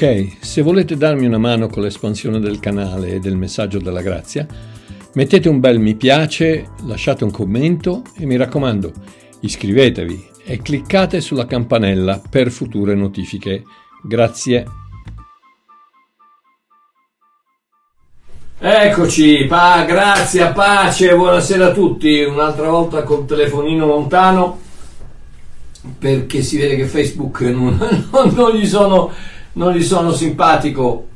Ok, se volete darmi una mano con l'espansione del canale e del messaggio della grazia, mettete un bel mi piace, lasciate un commento e mi raccomando, iscrivetevi e cliccate sulla campanella per future notifiche. Grazie. Eccoci, pa, grazie, pace, buonasera a tutti, un'altra volta col telefonino lontano perché si vede che Facebook non, non, non gli, sono, non gli sono simpatico.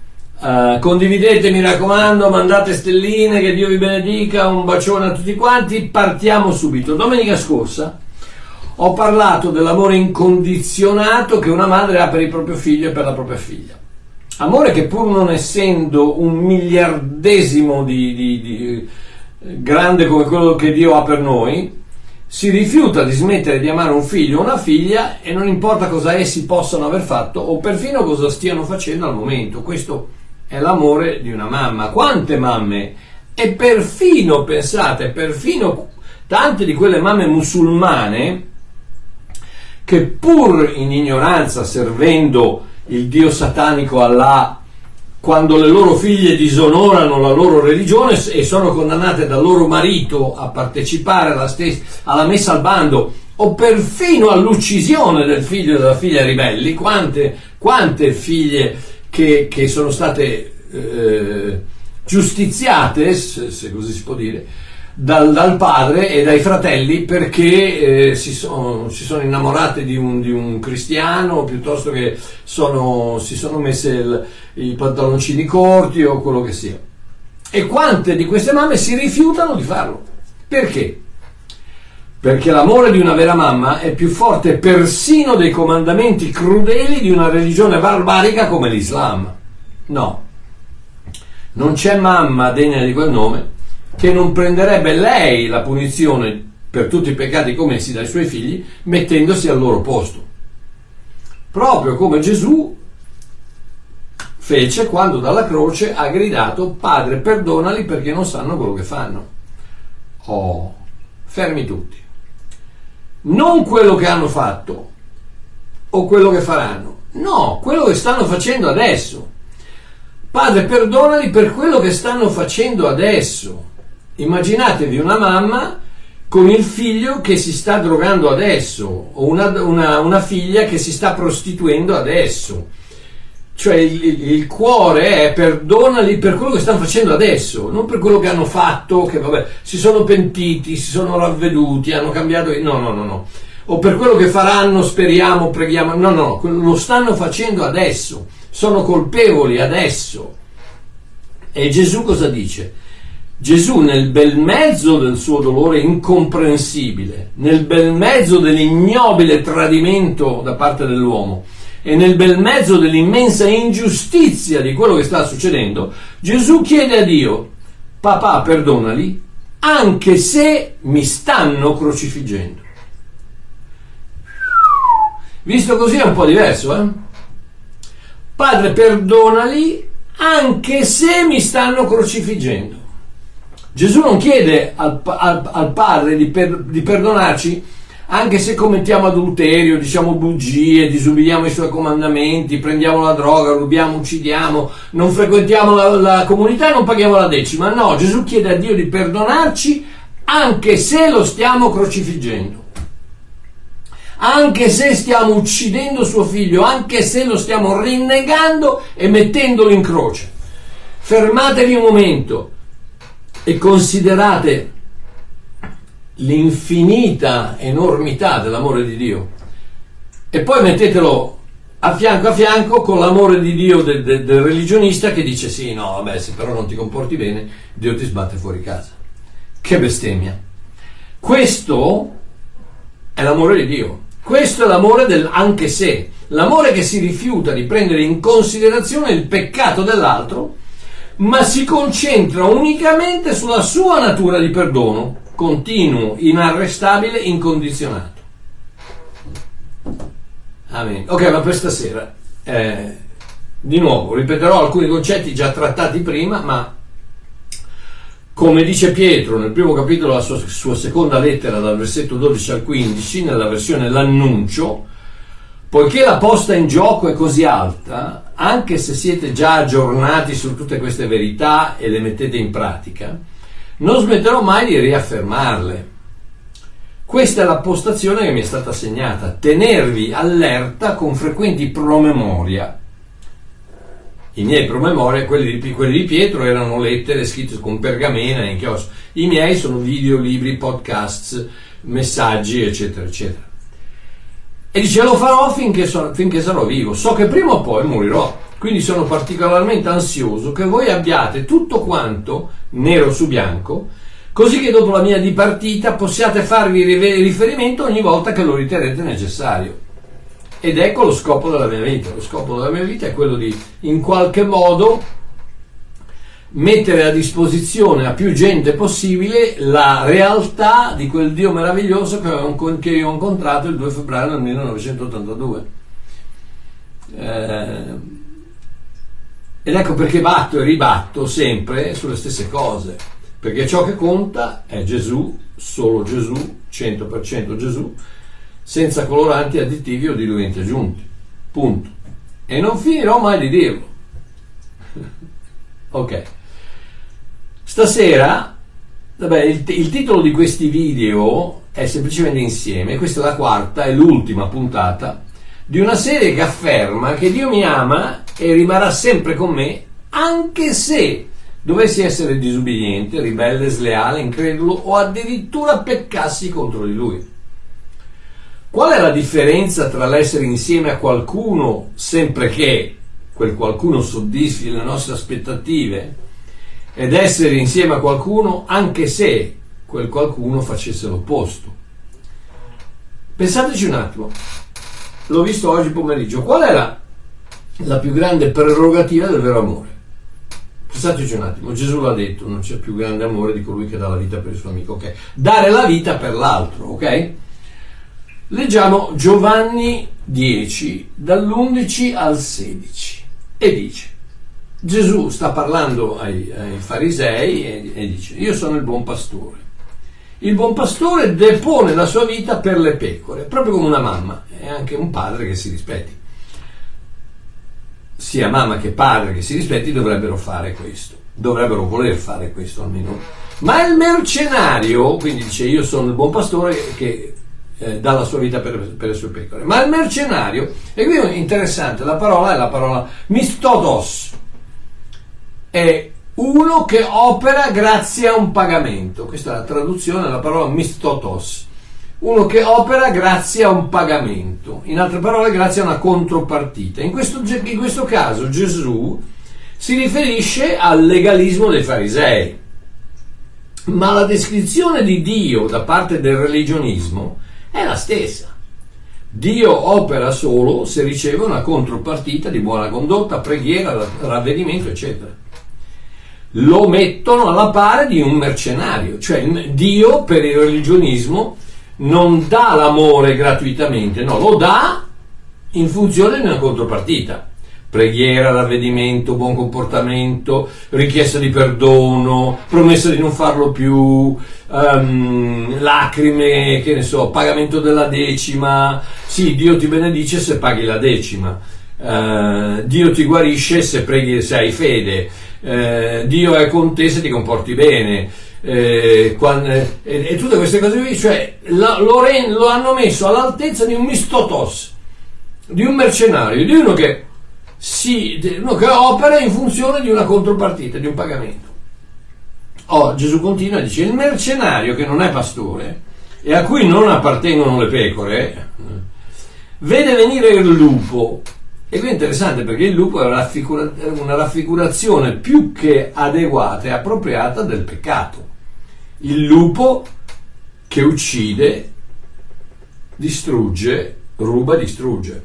Uh, condividete, mi raccomando, mandate stelline, che Dio vi benedica, un bacione a tutti quanti, partiamo subito. Domenica scorsa ho parlato dell'amore incondizionato che una madre ha per il proprio figlio e per la propria figlia. Amore che pur non essendo un miliardesimo di, di, di, grande come quello che Dio ha per noi, si rifiuta di smettere di amare un figlio o una figlia e non importa cosa essi possano aver fatto o perfino cosa stiano facendo al momento. Questo è l'amore di una mamma. Quante mamme? E perfino, pensate, perfino tante di quelle mamme musulmane che pur in ignoranza servendo il dio satanico Allah quando le loro figlie disonorano la loro religione e sono condannate dal loro marito a partecipare alla, stessa, alla messa al bando o perfino all'uccisione del figlio e della figlia ribelli, quante, quante figlie che, che, sono state eh, giustiziate, se, se così si può dire, dal, dal, padre e dai fratelli perché eh, si, sono, si, sono, innamorate di un, di un, cristiano piuttosto che sono, si sono messe il, i pantaloncini corti o quello che sia. E quante di queste mamme si rifiutano di farlo? Perché? Perché l'amore di una vera mamma è più forte persino dei comandamenti crudeli di una religione barbarica come l'Islam. No, non c'è mamma degna di quel nome che non prenderebbe lei la punizione per tutti i peccati commessi dai suoi figli mettendosi al loro posto. Proprio come Gesù fece quando dalla croce ha gridato Padre perdonali perché non sanno quello che fanno. Oh, fermi tutti. Non quello che hanno fatto o quello che faranno, no, quello che stanno facendo adesso. Padre perdonali per quello che stanno facendo adesso. Immaginatevi una mamma con il figlio che si sta drogando adesso o una, una, una figlia che si sta prostituendo adesso. Cioè il, il, cuore è perdonali per quello che stanno facendo adesso, non per quello che hanno fatto, che vabbè, si sono pentiti, si sono ravveduti, hanno cambiato... No, no, no, no. O per quello che faranno, speriamo, preghiamo. No, no, lo stanno facendo adesso. Sono colpevoli adesso. E Gesù cosa dice? Gesù nel bel mezzo del suo dolore incomprensibile, nel bel mezzo dell'ignobile tradimento da parte dell'uomo e nel bel mezzo dell'immensa ingiustizia di quello che sta succedendo, Gesù chiede a Dio, papà perdonali, anche se mi stanno crocifiggendo. Visto così è un po' diverso, eh? Padre perdonali anche se mi stanno crocifiggendo. Gesù non chiede al, al, al Padre di, per, di, perdonarci anche se commettiamo adulterio, diciamo bugie, disubbidiamo i suoi comandamenti, prendiamo la droga, rubiamo, uccidiamo, non frequentiamo la, la comunità e non paghiamo la decima. No, Gesù chiede a Dio di perdonarci anche se lo stiamo crocifiggendo anche se stiamo uccidendo suo figlio, anche se lo stiamo rinnegando e mettendolo in croce. Fermatevi un momento, e considerate l'infinita enormità dell'amore di Dio e poi mettetelo a fianco a fianco con l'amore di Dio del, del, del religionista che dice sì, no, vabbè, se però non ti comporti bene, Dio ti sbatte fuori casa. Che bestemmia. Questo è l'amore di Dio. Questo è l'amore del anche se. L'amore che si rifiuta di prendere in considerazione il peccato dell'altro ma si concentra unicamente sulla sua natura di perdono, continuo, inarrestabile, incondizionato. Amen. Ok, ma per stasera, eh, di nuovo, ripeterò alcuni concetti già trattati prima, ma come dice Pietro nel primo capitolo della sua, sua seconda lettera, dal versetto 12 al 15, nella versione L'annuncio, Poiché la posta in gioco è così alta, anche se siete già aggiornati su tutte queste verità e le mettete in pratica, non smetterò mai di riaffermarle. Questa è la postazione che mi è stata assegnata, tenervi allerta con frequenti promemoria. I miei promemoria, quelli di, quelli di Pietro, erano lettere scritte con pergamena in chiostro. I miei sono video, libri, podcasts, messaggi, eccetera, eccetera. E dice lo farò finché, so, finché sarò vivo, so che prima o poi morirò, quindi sono particolarmente ansioso che voi abbiate tutto quanto nero su bianco, così che dopo la mia dipartita possiate farvi riferimento ogni volta che lo riterrete necessario. Ed ecco lo scopo della mia vita. Lo scopo della mia vita è quello di in qualche modo mettere a disposizione a più gente possibile la realtà di quel Dio meraviglioso che, io ho incontrato il 2 febbraio del 1982. Eh, ed ecco perché batto e ribatto sempre sulle stesse cose, perché ciò che conta è Gesù, solo Gesù, 100% Gesù, senza coloranti, additivi o diluenti aggiunti. Punto. E non finirò mai di dirlo. ok. Stasera, vabbè, il, il, titolo di questi video è semplicemente insieme, questa è la quarta e l'ultima puntata di una serie che afferma che Dio mi ama e rimarrà sempre con me anche se dovessi essere disubbidiente, ribelle, sleale, incredulo o addirittura peccassi contro di lui. Qual è la differenza tra l'essere insieme a qualcuno sempre che quel qualcuno soddisfi le nostre aspettative ed essere insieme a qualcuno anche se quel qualcuno facesse l'opposto. Pensateci un attimo, l'ho visto oggi pomeriggio, qual è la, la più grande prerogativa del vero amore? Pensateci un attimo, Gesù l'ha detto, non c'è più grande amore di colui che dà la vita per il suo amico, ok? Dare la vita per l'altro, ok? Leggiamo Giovanni 10, dall'11 al 16, e dice, Gesù sta parlando ai, ai farisei e, e dice, io sono il buon pastore. Il buon pastore depone la sua vita per le pecore, proprio come una mamma e anche un padre che si rispetti. Sia mamma che padre che si rispetti dovrebbero fare questo, dovrebbero voler fare questo almeno. Ma il mercenario, quindi dice io sono il buon pastore che eh, dà la sua vita per, per, le sue pecore, ma il mercenario, e qui è interessante, la parola è la parola mistodos, è uno che opera grazie a un pagamento. Questa è la traduzione della parola mistotos. Uno che opera grazie a un pagamento, in altre parole grazie a una contropartita. In questo, in questo caso Gesù si riferisce al legalismo dei farisei, ma la descrizione di Dio da parte del religionismo è la stessa. Dio opera solo se riceve una contropartita di buona condotta, preghiera, ravvedimento, eccetera lo mettono alla pari di un mercenario, cioè Dio per il religionismo non dà l'amore gratuitamente, no, lo dà in funzione di una contropartita. Preghiera, ravvedimento, buon comportamento, richiesta di perdono, promessa di non farlo più, um, lacrime, che ne so, pagamento della decima. Sì, Dio ti benedice se paghi la decima. Uh, Dio ti guarisce se preghi se hai fede eh, Dio è con te se ti comporti bene. Eh, quando, e, e, tutte queste cose qui, cioè la, lo, lo, hanno messo all'altezza di un mistotos, di un mercenario, di uno che, si, di uno che opera in funzione di una contropartita, di un pagamento. Oh, Gesù continua e dice: Il mercenario che non è pastore e a cui non appartengono le pecore, vede venire il lupo e qui è interessante perché il lupo è una, raffigura- una raffigurazione più che adeguata e appropriata del peccato. Il lupo che uccide, distrugge, ruba, distrugge.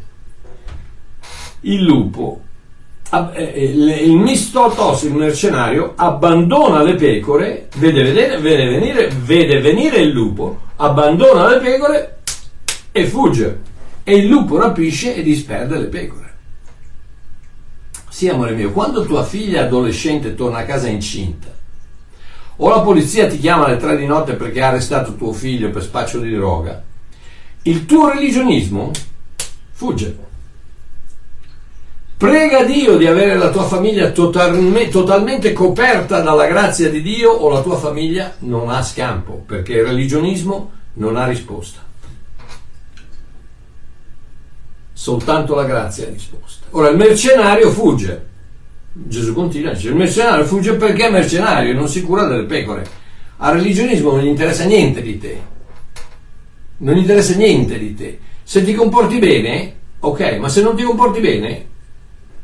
Il lupo, eh, eh, il mistotos, il mercenario, abbandona le pecore, vede, vedere, vede, venire, vede venire il lupo, abbandona le pecore e fugge. E il lupo rapisce e disperde le pecore. Sì, amore mio, quando tua figlia adolescente torna a casa incinta, o la polizia ti chiama alle tre di notte perché ha arrestato tuo figlio per spaccio di droga, il tuo religionismo fugge. Prega Dio di avere la tua famiglia totalme, totalmente coperta dalla grazia di Dio o la tua famiglia non ha scampo, perché il religionismo non ha risposta. Soltanto la grazia ha risposta. Ora il mercenario fugge. Gesù continua, dice, il mercenario fugge perché è mercenario non si cura delle pecore. Al religionismo non gli interessa niente di te. Non gli interessa niente di te. Se ti comporti bene, ok, ma se non ti comporti bene,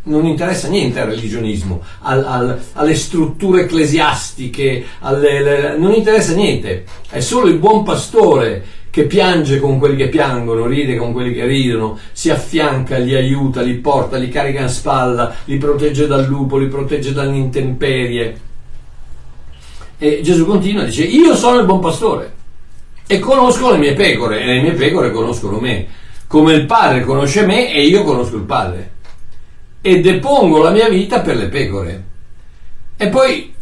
non interessa niente al religionismo, al, al, alle strutture ecclesiastiche, alle, le, non interessa niente. È solo il buon pastore che piange con quelli che piangono, ride con quelli che ridono, si affianca, li aiuta, li porta, li carica in spalla, li protegge dal lupo, li protegge dalle intemperie. E Gesù continua, dice, io sono il buon pastore e conosco le mie pecore e le mie pecore conoscono me, come il Padre conosce me e io conosco il Padre e depongo la mia vita per le pecore. E poi,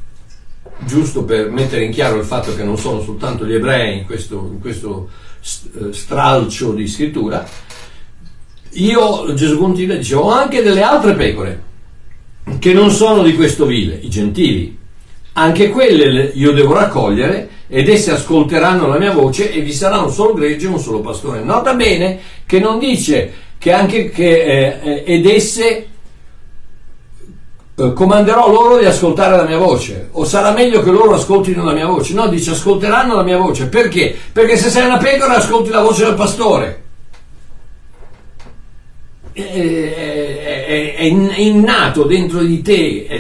giusto per mettere in chiaro il fatto che non sono soltanto gli ebrei in questo, in questo eh, stralcio di scrittura, io, Gesù continua, dice, ho anche delle altre pecore che non sono di questo vile, i gentili. Anche quelle io devo raccogliere ed esse ascolteranno la mia voce e vi sarà un solo gregge e un solo pastore. Nota bene che non dice che anche che, eh, eh ed esse eh, comanderò loro di ascoltare la mia voce, o sarà meglio che loro ascoltino la mia voce. No, dice ascolteranno la mia voce. Perché? Perché se sei una pecora ascolti la voce del pastore. È, è, è, è innato dentro di te, è,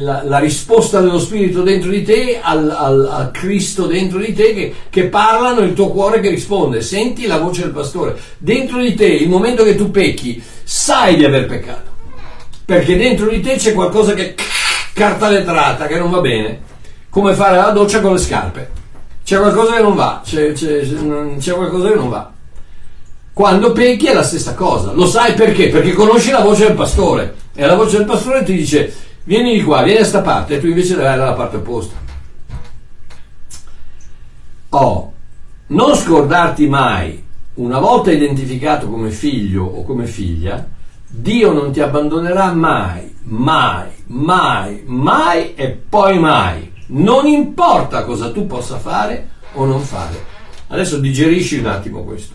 la, la, risposta dello Spirito dentro di te al, al, al Cristo dentro di te che, che parlano, il tuo cuore che risponde. Senti la voce del pastore. Dentro di te, il momento che tu pecchi, sai di aver peccato perché dentro di te c'è qualcosa che carta letrata, che non va bene, come fare la doccia con le scarpe. C'è qualcosa che non va, c'è, c'è, c'è qualcosa che non va. Quando pecchi è la stessa cosa, lo sai perché? Perché conosci la voce del pastore e la voce del pastore ti dice vieni di qua, vieni da sta parte e tu invece andare dalla parte opposta. Oh, non scordarti mai, una volta identificato come figlio o come figlia, Dio non ti abbandonerà mai, mai, mai, mai e poi mai. Non importa cosa tu possa fare o non fare. Adesso digerisci un attimo questo.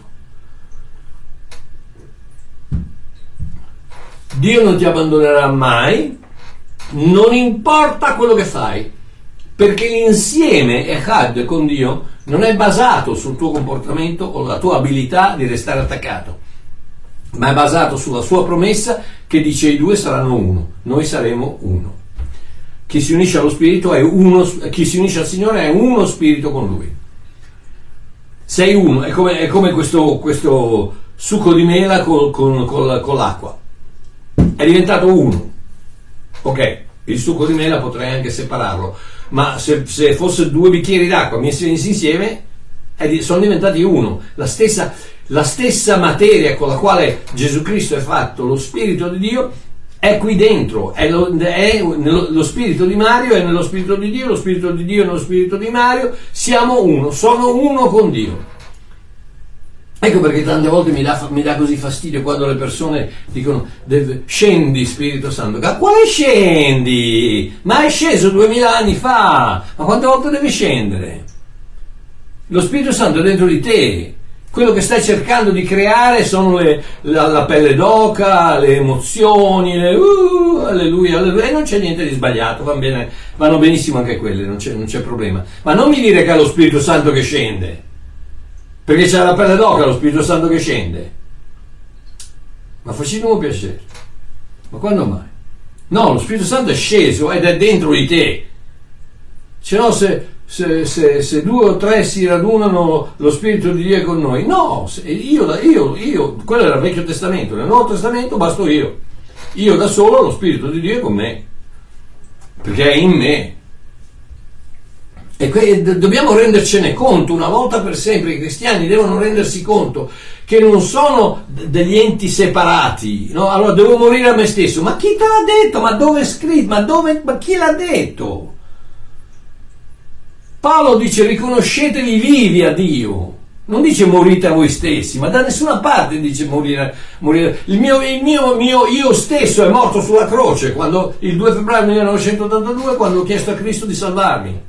Dio non ti abbandonerà mai, non importa quello che fai, perché l'insieme Echad con Dio non è basato sul tuo comportamento o la tua abilità di restare attaccato ma è basato sulla sua promessa che dice i due saranno uno, noi saremo uno. Chi si unisce allo Spirito è uno, chi si unisce al Signore è uno Spirito con Lui. Sei uno, è come, è come questo, questo, succo di mela con, con, con, con l'acqua. È diventato uno. Ok, il succo di mela potrei anche separarlo, ma se, se fosse due bicchieri d'acqua messi insieme, sono diventati uno. La stessa, la stessa materia con la quale Gesù Cristo è fatto, lo Spirito di Dio, è qui dentro, è lo, è nello, lo spirito di Mario è nello spirito di Dio, lo spirito di Dio è nello spirito di Mario, siamo uno, sono uno con Dio. Ecco perché tante volte mi dà, mi dà così fastidio quando le persone dicono scendi Spirito Santo. Ma quale scendi? Ma è sceso duemila anni fa, ma quante volte deve scendere? Lo Spirito Santo è dentro di te, quello che stai cercando di creare sono le, la, la, pelle d'oca, le emozioni, le uh, alleluia, alleluia, e non c'è niente di sbagliato, van bene, vanno benissimo anche quelle, non c'è, non c'è problema. Ma non mi dire che è lo Spirito Santo che scende, perché c'è la pelle d'oca, lo Spirito Santo che scende. Ma facciamo un piacere. Ma quando mai? No, lo Spirito Santo è sceso ed è dentro di te. Se no, se, se, se, se, due o tre si radunano lo Spirito di Dio è con noi. No, io, io, io, quello era il Vecchio Testamento, nel Nuovo Testamento basto io. Io da solo lo Spirito di Dio è con me, perché è in me. E que- dobbiamo rendercene conto una volta per sempre, i cristiani devono rendersi conto che non sono degli enti separati, no? Allora devo morire a me stesso, ma chi te l'ha detto? Ma dove è scritto? Ma, dove, ma chi l'ha detto? Paolo dice riconoscetevi vivi a Dio, Non dice morite a voi stessi, ma da nessuna parte dice morire. morire. Il, mio, il mio, mio, io stesso è morto sulla croce quando, il 2 febbraio 1982 quando ho chiesto a Cristo di salvarmi.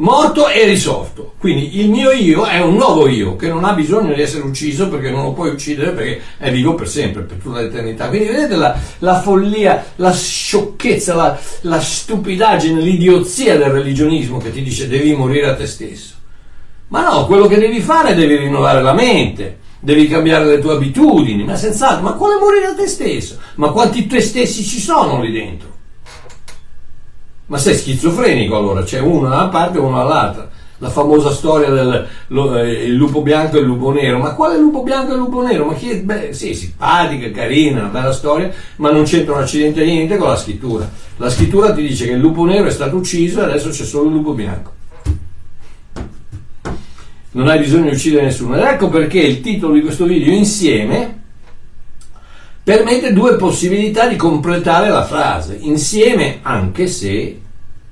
Morto e risorto. Quindi il mio io è un nuovo io che non ha bisogno di essere ucciso perché non lo puoi uccidere perché è vivo per sempre, per tutta l'eternità. Quindi vedete la, la follia, la sciocchezza, la, la stupidaggine, l'idiozia del religionismo che ti dice devi morire a te stesso. Ma no, quello che devi fare è devi rinnovare la mente, devi cambiare le tue abitudini, ma senz'altro, ma quale morire a te stesso? Ma quanti te stessi ci sono lì dentro? Ma sei schizofrenico allora, c'è uno da una parte e uno dall'altra. La famosa storia del lo, eh, lupo bianco e il lupo nero, ma quale lupo bianco e lupo nero? Ma chi è? Beh, sì, simpatica, carina, una bella storia, ma non c'entra un accidente niente con la scrittura. La scrittura ti dice che il lupo nero è stato ucciso e adesso c'è solo il lupo bianco non hai bisogno di uccidere nessuno. Ed ecco perché il titolo di questo video insieme permette due possibilità di completare la frase. Insieme anche se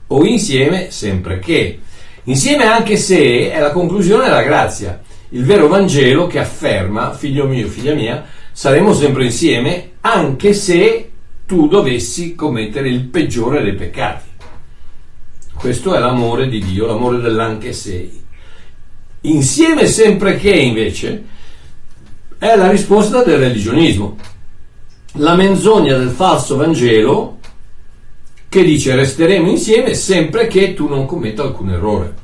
o insieme sempre che. Insieme anche se è la conclusione della grazia. Il vero Vangelo che afferma, figlio mio, figlia mia, saremo sempre insieme anche se tu dovessi commettere il peggiore dei peccati. Questo è l'amore di Dio, l'amore dell'anche se. Insieme sempre che invece è la risposta del religionismo. La menzogna del falso Vangelo che dice resteremo insieme sempre che tu non commetta alcun errore.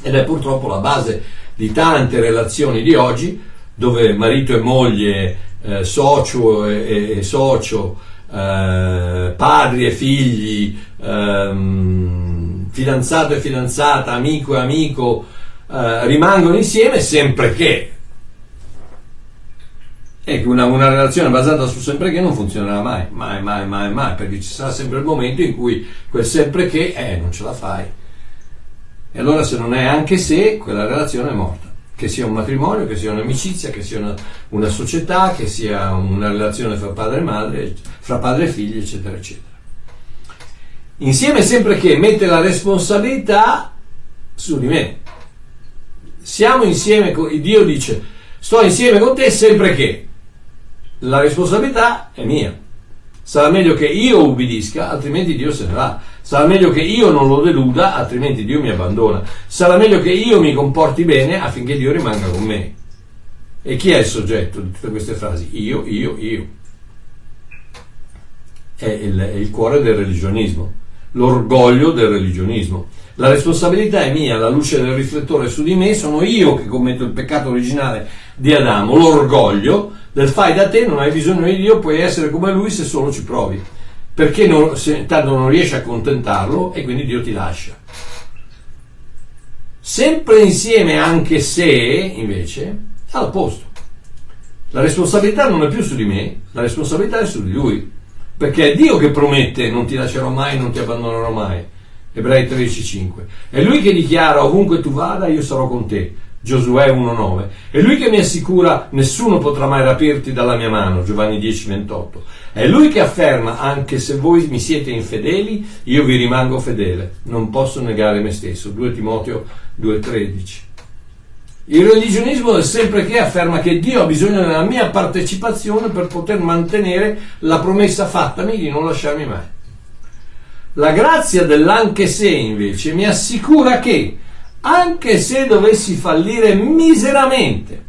Ed è purtroppo la base di tante relazioni di oggi dove marito e moglie, eh, socio e, e socio, eh, padri e figli, ehm, fidanzato e fidanzata, amico e amico, eh, rimangono insieme sempre che. E una, una relazione basata su sempre che non funzionerà mai, mai, mai, mai, mai, perché ci sarà sempre il momento in cui quel sempre che, eh, non ce la fai. E allora se non è anche se, quella relazione è morta. Che sia un matrimonio, che sia un'amicizia, che sia una, una società, che sia una relazione fra padre e madre, fra padre e figli, eccetera, eccetera. Insieme sempre che mette la responsabilità su di me siamo insieme Dio dice sto insieme con te sempre che la responsabilità è mia. Sarà meglio che io ubbidisca, altrimenti Dio se ne va. Sarà meglio che io non lo deluda, altrimenti Dio mi abbandona. Sarà meglio che io mi comporti bene affinché Dio rimanga con me. E chi è il soggetto di tutte queste frasi? Io, io, io. È il, è il cuore del religionismo, l'orgoglio del religionismo. La responsabilità è mia, la luce del riflettore su di me, sono io che commetto il peccato originale di Adamo, l'orgoglio del fai da te, non hai bisogno di Dio, puoi essere come lui se solo ci provi, perché non, se, tanto non riesci a accontentarlo e quindi Dio ti lascia. Sempre insieme, anche se invece, è all'opposto. La responsabilità non è più su di me, la responsabilità è su di lui, perché è Dio che promette non ti lascerò mai, non ti abbandonerò mai. Ebrei 13:5. È lui che dichiara ovunque tu vada io sarò con te. Giosuè 1:9. È lui che mi assicura nessuno potrà mai rapirti dalla mia mano. Giovanni 10:28. È lui che afferma anche se voi mi siete infedeli, io vi rimango fedele. Non posso negare me stesso. 2 Timoteo 2:13. Il religionismo è sempre che afferma che Dio ha bisogno della mia partecipazione per poter mantenere la promessa fattami di non lasciarmi mai. La grazia dell'anche se invece mi assicura che, anche se dovessi fallire miseramente,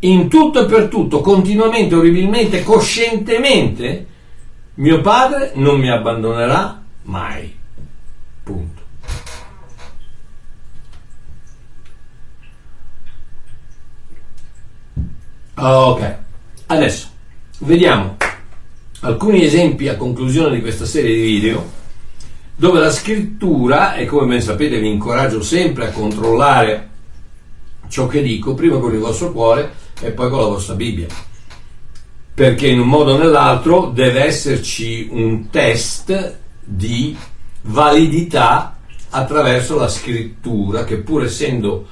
in tutto e per tutto, continuamente, orribilmente, coscientemente, mio padre non mi abbandonerà mai. Punto. Ok, adesso vediamo alcuni esempi a conclusione di questa serie di video dove la scrittura, e come ben sapete vi incoraggio sempre a controllare ciò che dico, prima con il vostro cuore e poi con la vostra Bibbia, perché in un modo o nell'altro deve esserci un test di validità attraverso la scrittura che pur essendo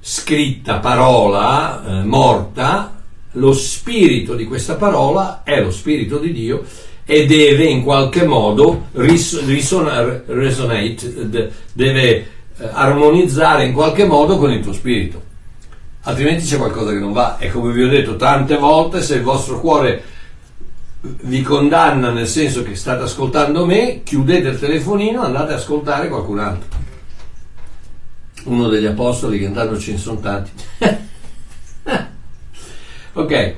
scritta parola eh, morta lo spirito di questa parola è lo spirito di Dio e deve in qualche modo ris- risonare, resonate, deve eh, armonizzare in qualche modo con il tuo spirito. Altrimenti c'è qualcosa che non va. E come vi ho detto tante volte, se il vostro cuore vi condanna nel senso che state ascoltando me, chiudete il telefonino e andate ad ascoltare qualcun altro. Uno degli apostoli, che intanto ce ne sono tanti. ok,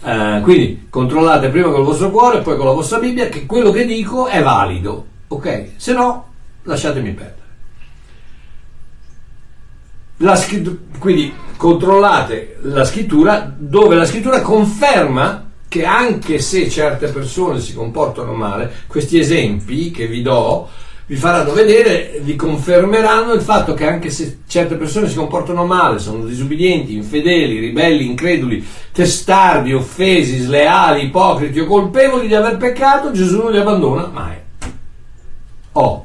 uh, quindi controllate prima col vostro cuore e poi con la vostra Bibbia che quello che dico è valido. Ok, se no lasciatemi perdere. Scritt- quindi controllate la scrittura dove la scrittura conferma che anche se certe persone si comportano male, questi esempi che vi do vi faranno vedere, vi confermeranno il fatto che anche se certe persone si comportano male, sono disubbidienti, infedeli, ribelli, increduli, testardi, offesi, sleali, ipocriti o colpevoli di aver peccato, Gesù non li abbandona mai. Oh.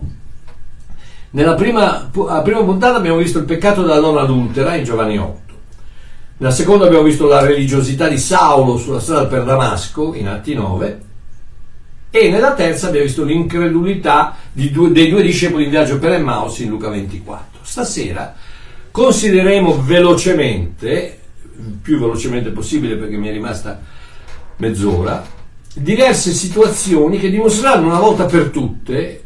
Nella prima, prima puntata abbiamo visto il peccato della donna adultera in Giovanni 8. Nella seconda abbiamo visto la religiosità di Saulo sulla strada per Damasco, in Atti 9, e nella terza abbiamo visto l'incredulità due, dei due discepoli in viaggio per Emmaus in Luca 24. Stasera considereremo velocemente, più velocemente possibile perché mi è rimasta mezz'ora, diverse situazioni che dimostreranno una volta per tutte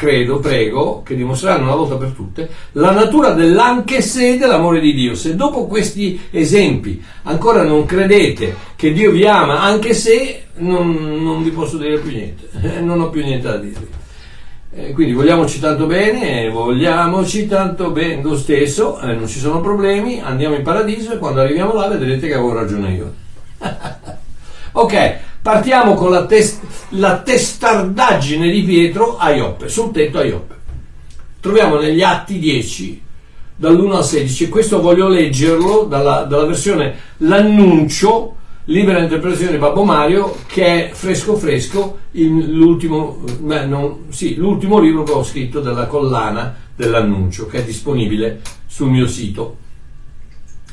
credo, prego, che dimostreranno una volta per tutte la natura dell'anche se dell'amore di Dio. Se dopo questi esempi ancora non credete che Dio vi ama, anche se non, non vi posso dire più niente, non ho più niente da dirvi. Eh, quindi vogliamoci tanto bene, vogliamoci tanto bene lo stesso, eh, non ci sono problemi, andiamo in paradiso e quando arriviamo là vedrete che avevo ragione io. ok, Partiamo con la, test- la testardaggine di Pietro a Ioppe, sul tetto a Ioppe. Troviamo negli Atti 10, dall'1 al 16, questo voglio leggerlo dalla, dalla versione L'annuncio, libera interpretazione di Babbo Mario, che è fresco fresco l'ultimo, beh, non, sì, l'ultimo libro che ho scritto della collana dell'annuncio, che è disponibile sul mio sito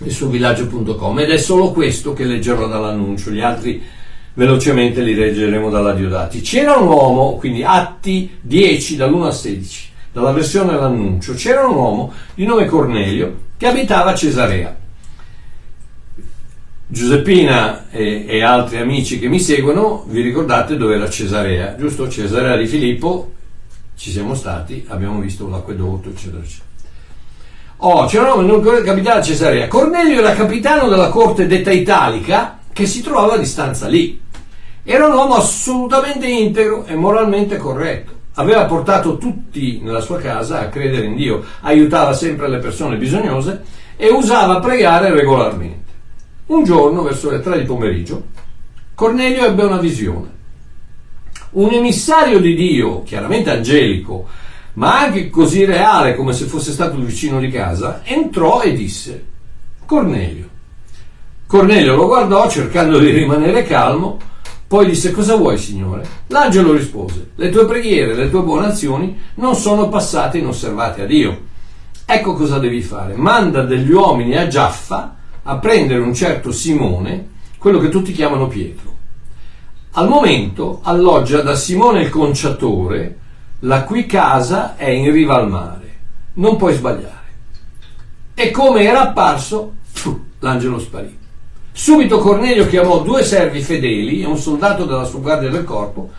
e su villaggio.com ed è solo questo che leggerò dall'annuncio, gli altri velocemente li leggeremo dalla Diodati. C'era un uomo, quindi Atti 10 dall'1 al 16, dalla versione dell'annuncio, c'era un uomo di nome Cornelio che abitava a Cesarea. Giuseppina e, e, altri amici che mi seguono, vi ricordate dove era Cesarea, giusto? Cesarea di Filippo, ci siamo stati, abbiamo visto l'acquedotto, eccetera, eccetera. Oh, c'era un uomo abitava a Cesarea. Cornelio era capitano della corte detta italica che si trovava a distanza lì. Era un uomo assolutamente integro e moralmente corretto. Aveva portato tutti nella sua casa a credere in Dio, aiutava sempre le persone bisognose e usava pregare regolarmente. Un giorno, verso le tre di pomeriggio, Cornelio ebbe una visione. Un emissario di Dio, chiaramente angelico, ma anche così reale come se fosse stato vicino di casa, entrò e disse: Cornelio. Cornelio lo guardò cercando di rimanere calmo poi disse cosa vuoi signore? L'angelo rispose le tue preghiere, le tue buone azioni non sono passate inosservate a Dio. Ecco cosa devi fare. Manda degli uomini a Giaffa a prendere un certo Simone, quello che tutti chiamano Pietro. Al momento alloggia da Simone il conciatore, la cui casa è in riva al mare. Non puoi sbagliare. E come era apparso, l'angelo sparì. Subito Cornelio chiamò due servi fedeli e un soldato della sua guardia del corpo,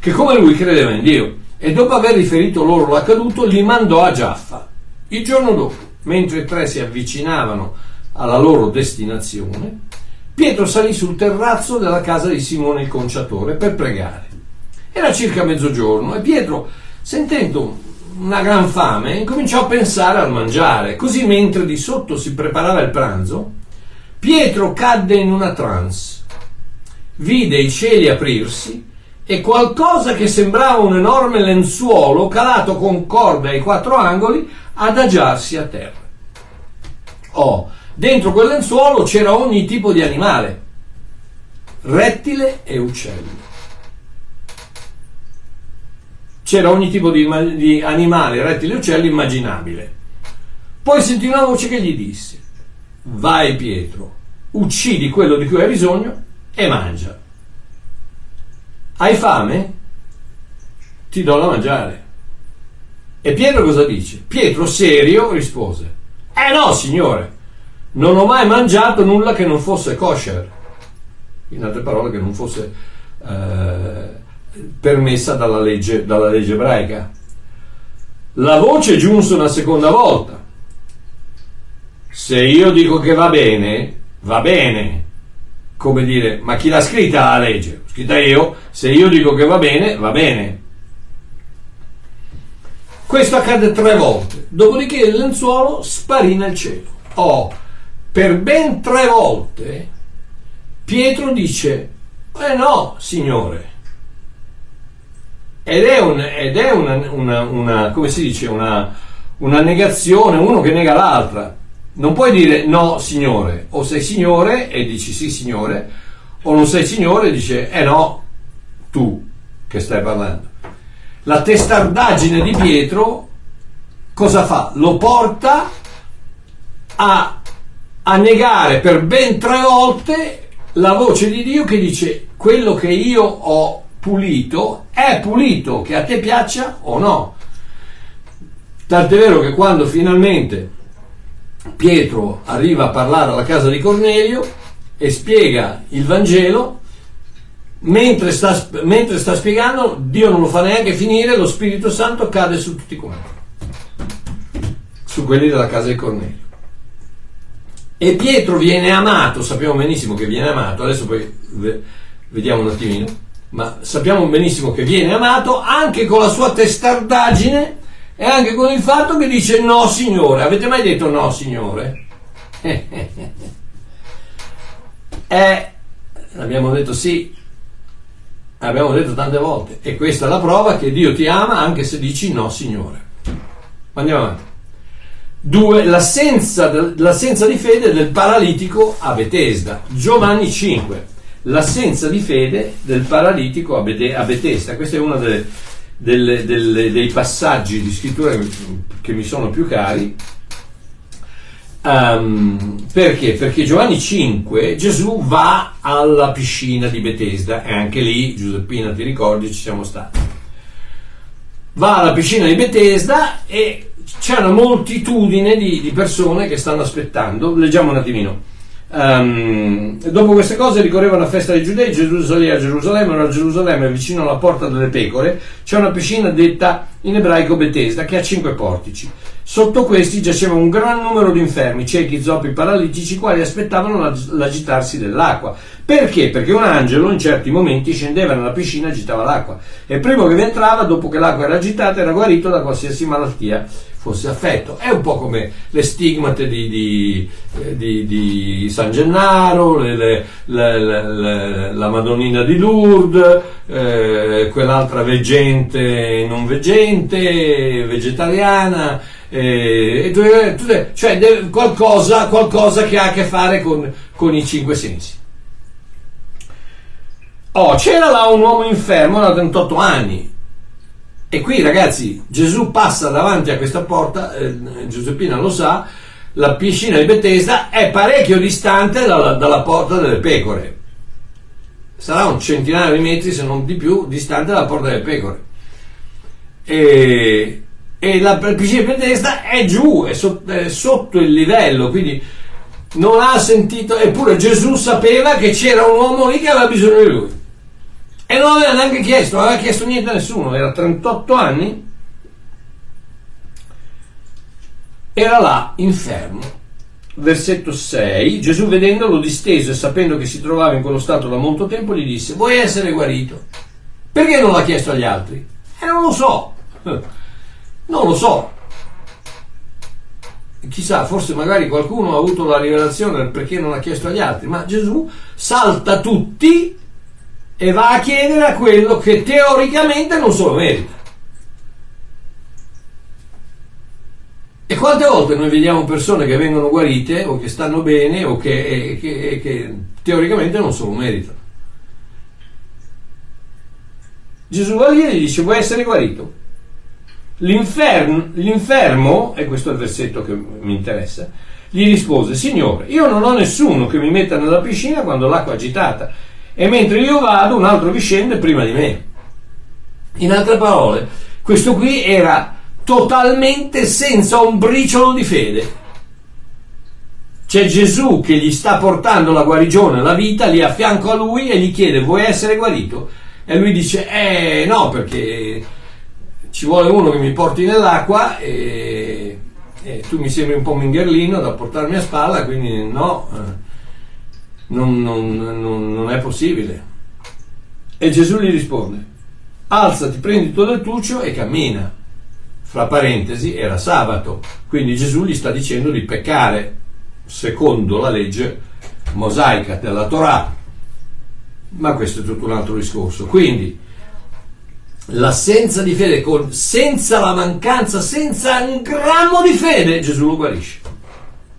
che come lui credeva in Dio, e dopo aver riferito loro l'accaduto li mandò a Giaffa. Il giorno dopo, mentre i tre si avvicinavano alla loro destinazione, Pietro salì sul terrazzo della casa di Simone il conciatore per pregare. Era circa mezzogiorno e Pietro, sentendo una gran fame, incominciò a pensare al mangiare. Così mentre di sotto si preparava il pranzo, Pietro cadde in una trance, vide i cieli aprirsi e qualcosa che sembrava un enorme lenzuolo calato con corde ai quattro angoli adagiarsi a terra. Oh, dentro quel lenzuolo c'era ogni tipo di animale, rettile e uccello. C'era ogni tipo di, di animale, rettile e uccello immaginabile. Poi sentì una voce che gli disse, vai Pietro, uccidi quello di cui hai bisogno e mangia. Hai fame? Ti do da mangiare. E Pietro cosa dice? Pietro serio rispose, eh no signore, non ho mai mangiato nulla che non fosse kosher, in altre parole che non fosse eh, permessa dalla legge, dalla legge ebraica. La voce giunse una seconda volta. Se io dico che va bene, va bene. Come dire, ma chi l'ha scritta la legge? Scritta io, se io dico che va bene, va bene. Questo accade tre volte, dopodiché il lenzuolo sparì nel cielo. Oh, per ben tre volte Pietro dice, eh no, signore. Ed è, un, ed è una, una, una, come si dice, una, una negazione, uno che nega l'altra. Non puoi dire no, signore, o sei signore e dici sì, signore, o non sei signore e dice eh no, tu che stai parlando. La testardaggine di Pietro cosa fa? Lo porta a, a negare per ben tre volte la voce di Dio che dice quello che io ho pulito è pulito, che a te piaccia o no. Tant'è vero che quando finalmente Pietro arriva a parlare alla casa di Cornelio e spiega il Vangelo, mentre sta, mentre sta spiegando, Dio non lo fa neanche finire, lo Spirito Santo cade su tutti quanti, su quelli della casa di Cornelio. E Pietro viene amato, sappiamo benissimo che viene amato, adesso poi vediamo un attimino, ma sappiamo benissimo che viene amato anche con la sua testardaggine e anche con il fatto che dice no signore. Avete mai detto no signore? eh, abbiamo detto sì, abbiamo detto tante volte e questa è la prova che Dio ti ama anche se dici no signore. Andiamo avanti. Due, l'assenza, l'assenza di fede del paralitico a Betesda. Giovanni 5, l'assenza di fede del paralitico a, Betesda. Questo è uno delle, delle, delle, dei passaggi di scrittura che mi sono più cari. Um, perché? Perché Giovanni 5 Gesù va alla piscina di Betesda e anche lì, Giuseppina ti ricordi, ci siamo stati. Va alla piscina di Betesda e c'è una moltitudine di, di, persone che stanno aspettando. Leggiamo un attimino. Um, dopo queste cose ricorreva una festa dei giudei, Gesù salì a Gerusalemme, ora a Gerusalemme vicino alla porta delle pecore c'è una piscina detta in ebraico Betesda che ha cinque portici. Sotto questi giaceva un gran numero di infermi, ciechi, zoppi, paralitici, quali aspettavano l'agitarsi dell'acqua. Perché? Perché un angelo in certi momenti scendeva nella piscina e agitava l'acqua e prima che vi entrava, dopo che l'acqua era agitata, era guarito da qualsiasi malattia fosse affetto. È un po' come le stigmate di, di, eh, di, di San Gennaro, le, le, le, la Madonnina di Lourdes, eh, quell'altra veggente non veggente, vegetariana, eh, cioè qualcosa, qualcosa, che ha a che fare con, con i cinque sensi. Oh, c'era là un uomo infermo da 38 anni, e qui ragazzi, Gesù passa davanti a questa porta, eh, Giuseppina lo sa, la piscina di Bethesda è parecchio distante dalla, dalla, porta delle pecore. Sarà un centinaio di metri, se non di più, distante dalla porta delle pecore. E, e la piscina di Bethesda è giù, è, so, è sotto il livello, quindi non ha sentito, eppure Gesù sapeva che c'era un uomo lì che aveva bisogno di lui. E non aveva neanche chiesto, non aveva chiesto niente a nessuno, era 38 anni, era là infermo. Versetto 6, Gesù vedendolo disteso e sapendo che si trovava in quello stato da molto tempo, gli disse, vuoi essere guarito? Perché non l'ha chiesto agli altri? E eh, non lo so, non lo so. Chissà, forse magari qualcuno ha avuto la rivelazione perché non l'ha chiesto agli altri, ma Gesù salta tutti e va a chiedere a quello che teoricamente non se lo merita. E quante volte noi vediamo persone che vengono guarite o che stanno bene o che, che, che teoricamente non se lo meritano? Gesù va lì e gli dice vuoi essere guarito? L'infermo, l'infermo, e questo è il versetto che mi interessa, gli rispose, Signore, io non ho nessuno che mi metta nella piscina quando l'acqua è agitata e mentre io vado un altro vi scende prima di me. In altre parole, questo qui era totalmente senza un briciolo di fede. C'è Gesù che gli sta portando la guarigione, la vita, lì a fianco a lui e gli chiede vuoi essere guarito? E lui dice eh no perché ci vuole uno che mi porti nell'acqua e, e tu mi sembri un po' mingherlino da portarmi a spalla, quindi no, non, non, non, non è possibile. E Gesù gli risponde alzati, prendi il tuo lettuccio e cammina. Fra parentesi, era sabato, quindi Gesù gli sta dicendo di peccare secondo la legge mosaica della Torah. Ma questo è tutto un altro discorso. Quindi l'assenza di fede, con, senza la mancanza, senza un grammo di fede, Gesù lo guarisce.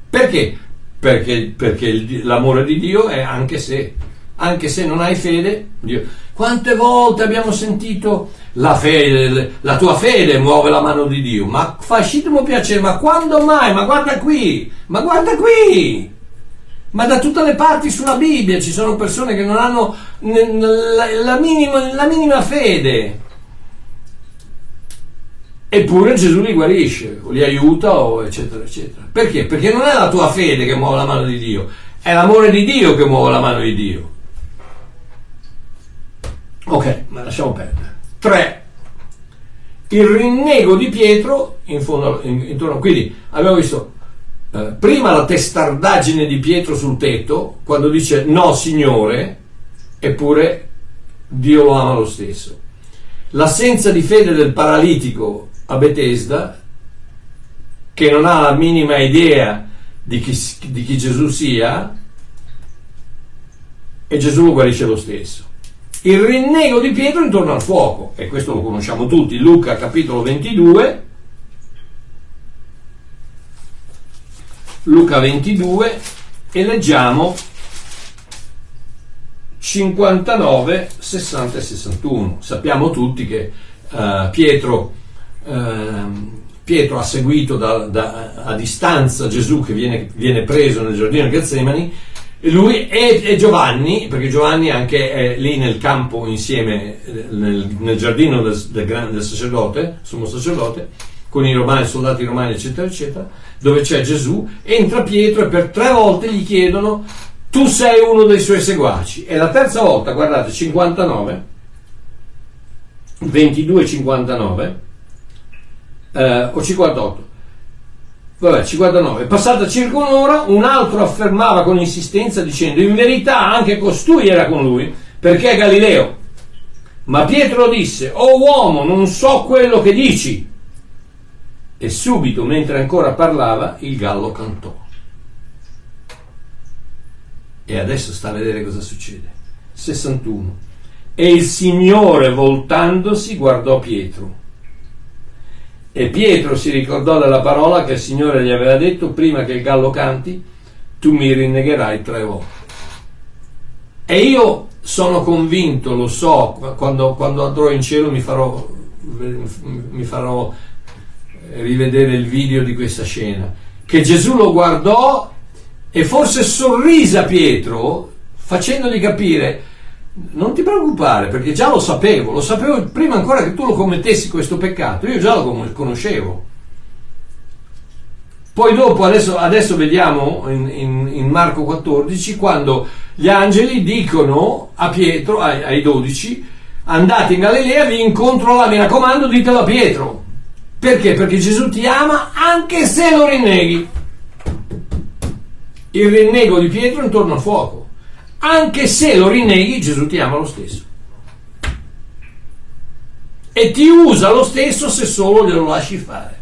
Perché? Perché, perché l'amore di Dio è anche se, anche se non hai fede, Dio. Quante volte abbiamo sentito la fede, la tua fede muove la mano di Dio, ma fascitimo piacere, ma quando mai? Ma guarda qui, ma guarda qui! Ma da tutte le parti sulla Bibbia ci sono persone che non hanno la minima, la minima fede. Eppure Gesù li guarisce, li aiuta, eccetera, eccetera. Perché? Perché non è la tua fede che muove la mano di Dio, è l'amore di Dio che muove la mano di Dio. Ok, ma lasciamo perdere. 3. Il rinnego di Pietro in fondo, in, intorno. Quindi abbiamo visto eh, prima la testardaggine di Pietro sul tetto, quando dice no Signore, eppure Dio lo ama lo stesso. L'assenza di fede del paralitico a Betesda, che non ha la minima idea di chi, di chi Gesù sia, e Gesù lo guarisce lo stesso il rinnego di Pietro intorno al fuoco, e questo lo conosciamo tutti, Luca capitolo 22, Luca 22 e leggiamo 59, 60 e 61. Sappiamo tutti che uh, Pietro, Pietro, ha seguito da, da, a distanza Gesù che viene, viene preso nel giardino di Getsemani lui e, e, Giovanni, perché Giovanni anche è lì nel campo insieme, nel, nel giardino del, del, del, sacerdote, sommo sacerdote, con i romani, soldati romani, eccetera, eccetera, dove c'è Gesù, entra Pietro e per tre volte gli chiedono tu sei uno dei suoi seguaci. E la terza volta, guardate, 59, 22, 59, eh, o 58, Vabbè, 59. Passata circa un'ora, un altro affermava con insistenza dicendo in verità anche costui era con lui, perché è Galileo. Ma Pietro disse, oh uomo, non so quello che dici. E subito, mentre ancora parlava, il gallo cantò. E adesso sta a vedere cosa succede. 61. E il Signore, voltandosi, guardò Pietro e Pietro si ricordò della parola che il Signore gli aveva detto prima che il gallo canti, tu mi rinnegherai tre volte. E io sono convinto, lo so, quando, quando andrò in cielo mi farò, mi farò rivedere il video di questa scena, che Gesù lo guardò e forse sorrise a Pietro facendogli capire non ti preoccupare perché già lo sapevo, lo sapevo prima ancora che tu lo commettessi questo peccato, io già lo conoscevo. Poi dopo, adesso, adesso vediamo in, in, in, Marco 14, quando gli angeli dicono a Pietro, ai, ai dodici, andate in Galilea, vi incontro là, mi raccomando, ditelo a Pietro. Perché? Perché Gesù ti ama anche se lo rinneghi. Il rinnego di Pietro intorno al fuoco anche se lo rinneghi, Gesù ti ama lo stesso. E ti usa lo stesso se solo glielo lasci fare.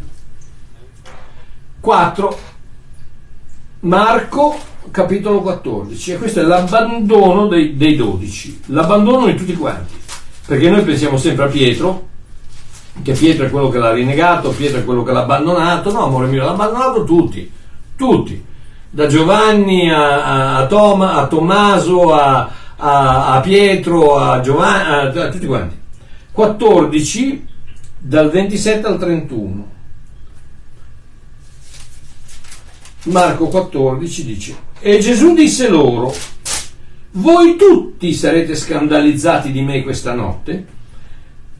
4. Marco capitolo 14 e questo è l'abbandono dei, dei 12, l'abbandono di tutti quanti, perché noi pensiamo sempre a Pietro, che Pietro è quello che l'ha rinnegato, Pietro è quello che l'ha abbandonato, no amore mio, l'ha abbandonato tutti, tutti, da Giovanni a, a, Toma, a Tommaso, a, a, Pietro, a Giovanni, a, tutti quanti. 14 dal 27 al 31. Marco 14 dice, e Gesù disse loro, voi tutti sarete scandalizzati di me questa notte,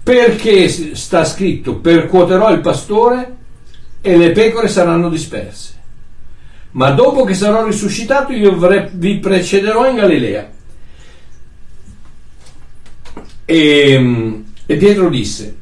perché sta scritto percuoterò il pastore e le pecore saranno disperse. Ma dopo che sarò risuscitato io vi precederò in Galilea. E, e Pietro disse,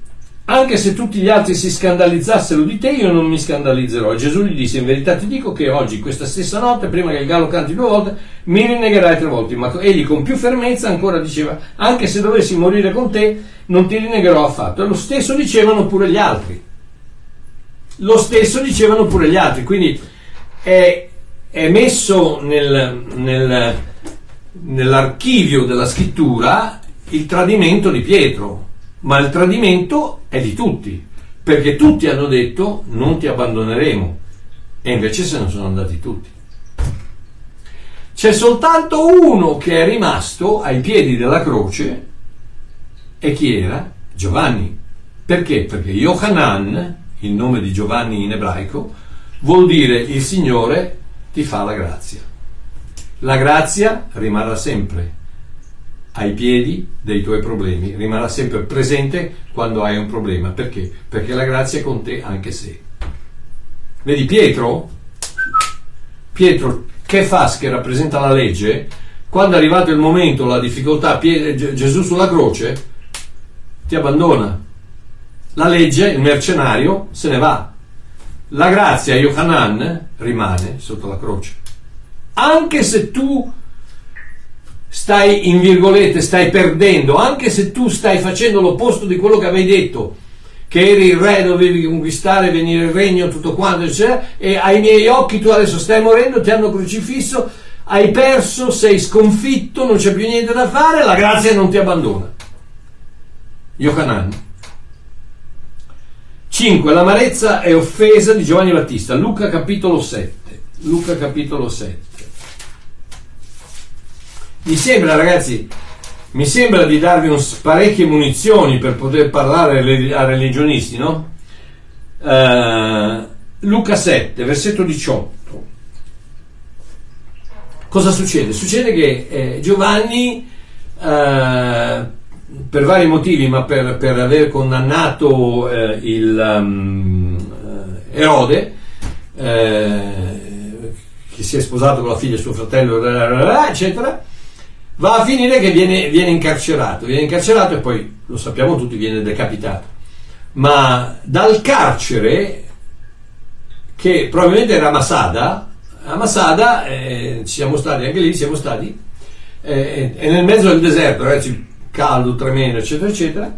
anche se tutti gli altri si scandalizzassero di te, io non mi scandalizzerò. Gesù gli disse, in verità ti dico che oggi, questa stessa notte, prima che il gallo canti due volte, mi rinnegherai tre volte. Ma egli con più fermezza ancora diceva, anche se dovessi morire con te, non ti rinnegherò affatto. E lo stesso dicevano pure gli altri. Lo stesso dicevano pure gli altri. Quindi è, è messo nel, nel, nell'archivio della scrittura il tradimento di Pietro, ma il tradimento è di tutti, perché tutti hanno detto non ti abbandoneremo e invece se ne sono andati tutti. C'è soltanto uno che è rimasto ai piedi della croce e chi era? Giovanni. Perché? Perché Yohanan, il nome di Giovanni in ebraico, vuol dire il Signore ti fa la grazia. La grazia rimarrà sempre ai piedi dei tuoi problemi, rimarrà sempre presente quando hai un problema. Perché? Perché la grazia è con te anche se. Vedi Pietro? Pietro, che fas che rappresenta la legge, quando è arrivato il momento, la difficoltà, Gesù sulla croce, ti abbandona. La legge, il mercenario, se ne va. La grazia, Yohanan, rimane sotto la croce. Anche se tu stai, in virgolette, stai perdendo, anche se tu stai facendo l'opposto di quello che avevi detto, che eri il re, dovevi conquistare, venire il regno, tutto quanto, eccetera, e ai miei occhi tu adesso stai morendo, ti hanno crocifisso, hai perso, sei sconfitto, non c'è più niente da fare, la grazia non ti abbandona. Yohanan. 5. L'amarezza e offesa di Giovanni Battista. Luca capitolo 7. Luca capitolo 7. Mi sembra, ragazzi, mi sembra di darvi un, parecchie munizioni per poter parlare a religionisti, no? Uh, Luca 7, versetto 18. Cosa succede? Succede che eh, Giovanni uh, per vari motivi, ma per, per aver condannato eh, il um, Erode, eh, che si è sposato con la figlia di suo fratello, eccetera, va a finire che viene, viene incarcerato, viene incarcerato e poi, lo sappiamo tutti, viene decapitato. Ma dal carcere, che probabilmente era Masada, a Masada eh, siamo stati, anche lì siamo stati, eh, è nel mezzo del deserto, ragazzi, caldo tremendo, eccetera, eccetera.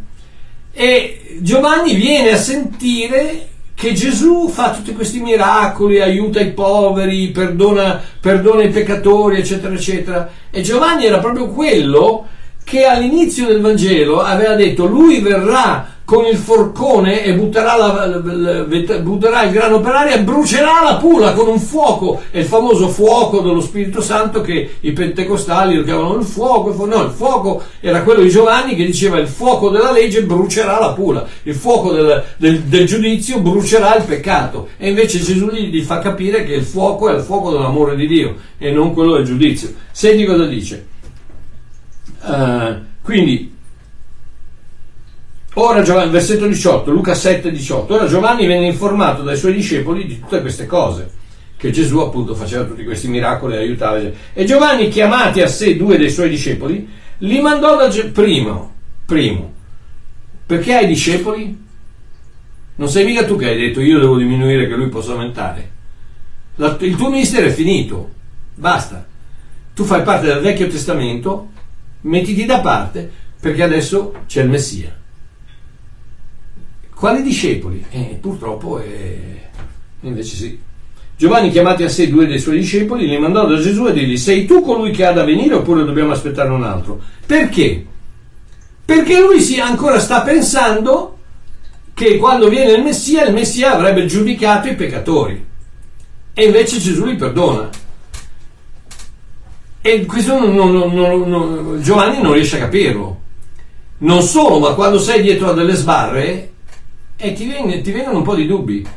E Giovanni viene a sentire che Gesù fa tutti questi miracoli, aiuta i poveri, perdona, perdona i peccatori, eccetera, eccetera. E Giovanni era proprio quello che all'inizio del Vangelo aveva detto lui verrà con il forcone e butterà, la, butterà, il grano per aria e brucerà la pula con un fuoco, è il famoso fuoco dello Spirito Santo che i pentecostali lo chiamano il fuoco, no, il fuoco era quello di Giovanni che diceva il fuoco della legge brucerà la pula, il fuoco del, del, del giudizio brucerà il peccato e invece Gesù gli, fa capire che il fuoco è il fuoco dell'amore di Dio e non quello del giudizio. Senti cosa dice. Uh, quindi Ora Giovanni, versetto 18, Luca 7, 18. Ora Giovanni venne informato dai suoi discepoli di tutte queste cose, che Gesù appunto faceva tutti questi miracoli e aiutava. E Giovanni, chiamati a sé due dei suoi discepoli, li mandò da Ge- primo, primo. Perché hai discepoli? Non sei mica tu che hai detto io devo diminuire che lui possa aumentare. La, il tuo ministero è finito, basta. Tu fai parte del Vecchio Testamento, mettiti da parte perché adesso c'è il Messia. Quali discepoli? Eh, purtroppo eh, invece sì. Giovanni, chiamati a sé due dei suoi discepoli, li mandò da Gesù e dirgli: Sei tu colui che ha da venire oppure dobbiamo aspettare un altro? Perché? Perché lui si ancora sta pensando che quando viene il Messia, il Messia avrebbe giudicato i peccatori. E invece Gesù li perdona. E questo non, non, non, Giovanni non riesce a capirlo. Non solo, ma quando sei dietro a delle sbarre e ti, viene, ti vengono un po' di dubbi.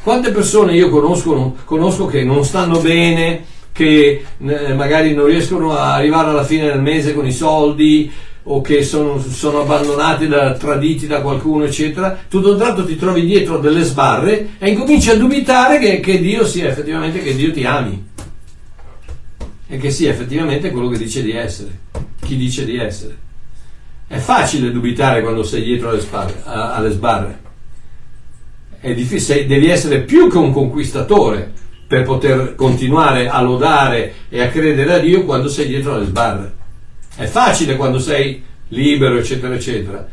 Quante persone io conosco, conosco che non stanno bene, che eh, magari non riescono a arrivare alla fine del mese con i soldi, o che sono, sono abbandonati, da, traditi da qualcuno, eccetera, tutto un tratto ti trovi dietro delle sbarre e incominci a dubitare che, che Dio sia effettivamente, che Dio ti ami e che sia effettivamente quello che dice di essere, chi dice di essere. È facile dubitare quando sei dietro alle, sbarre, alle sbarre. Sei, devi essere più che un conquistatore per poter continuare a lodare e a credere a Dio quando sei dietro alle sbarre. È facile quando sei libero, eccetera, eccetera.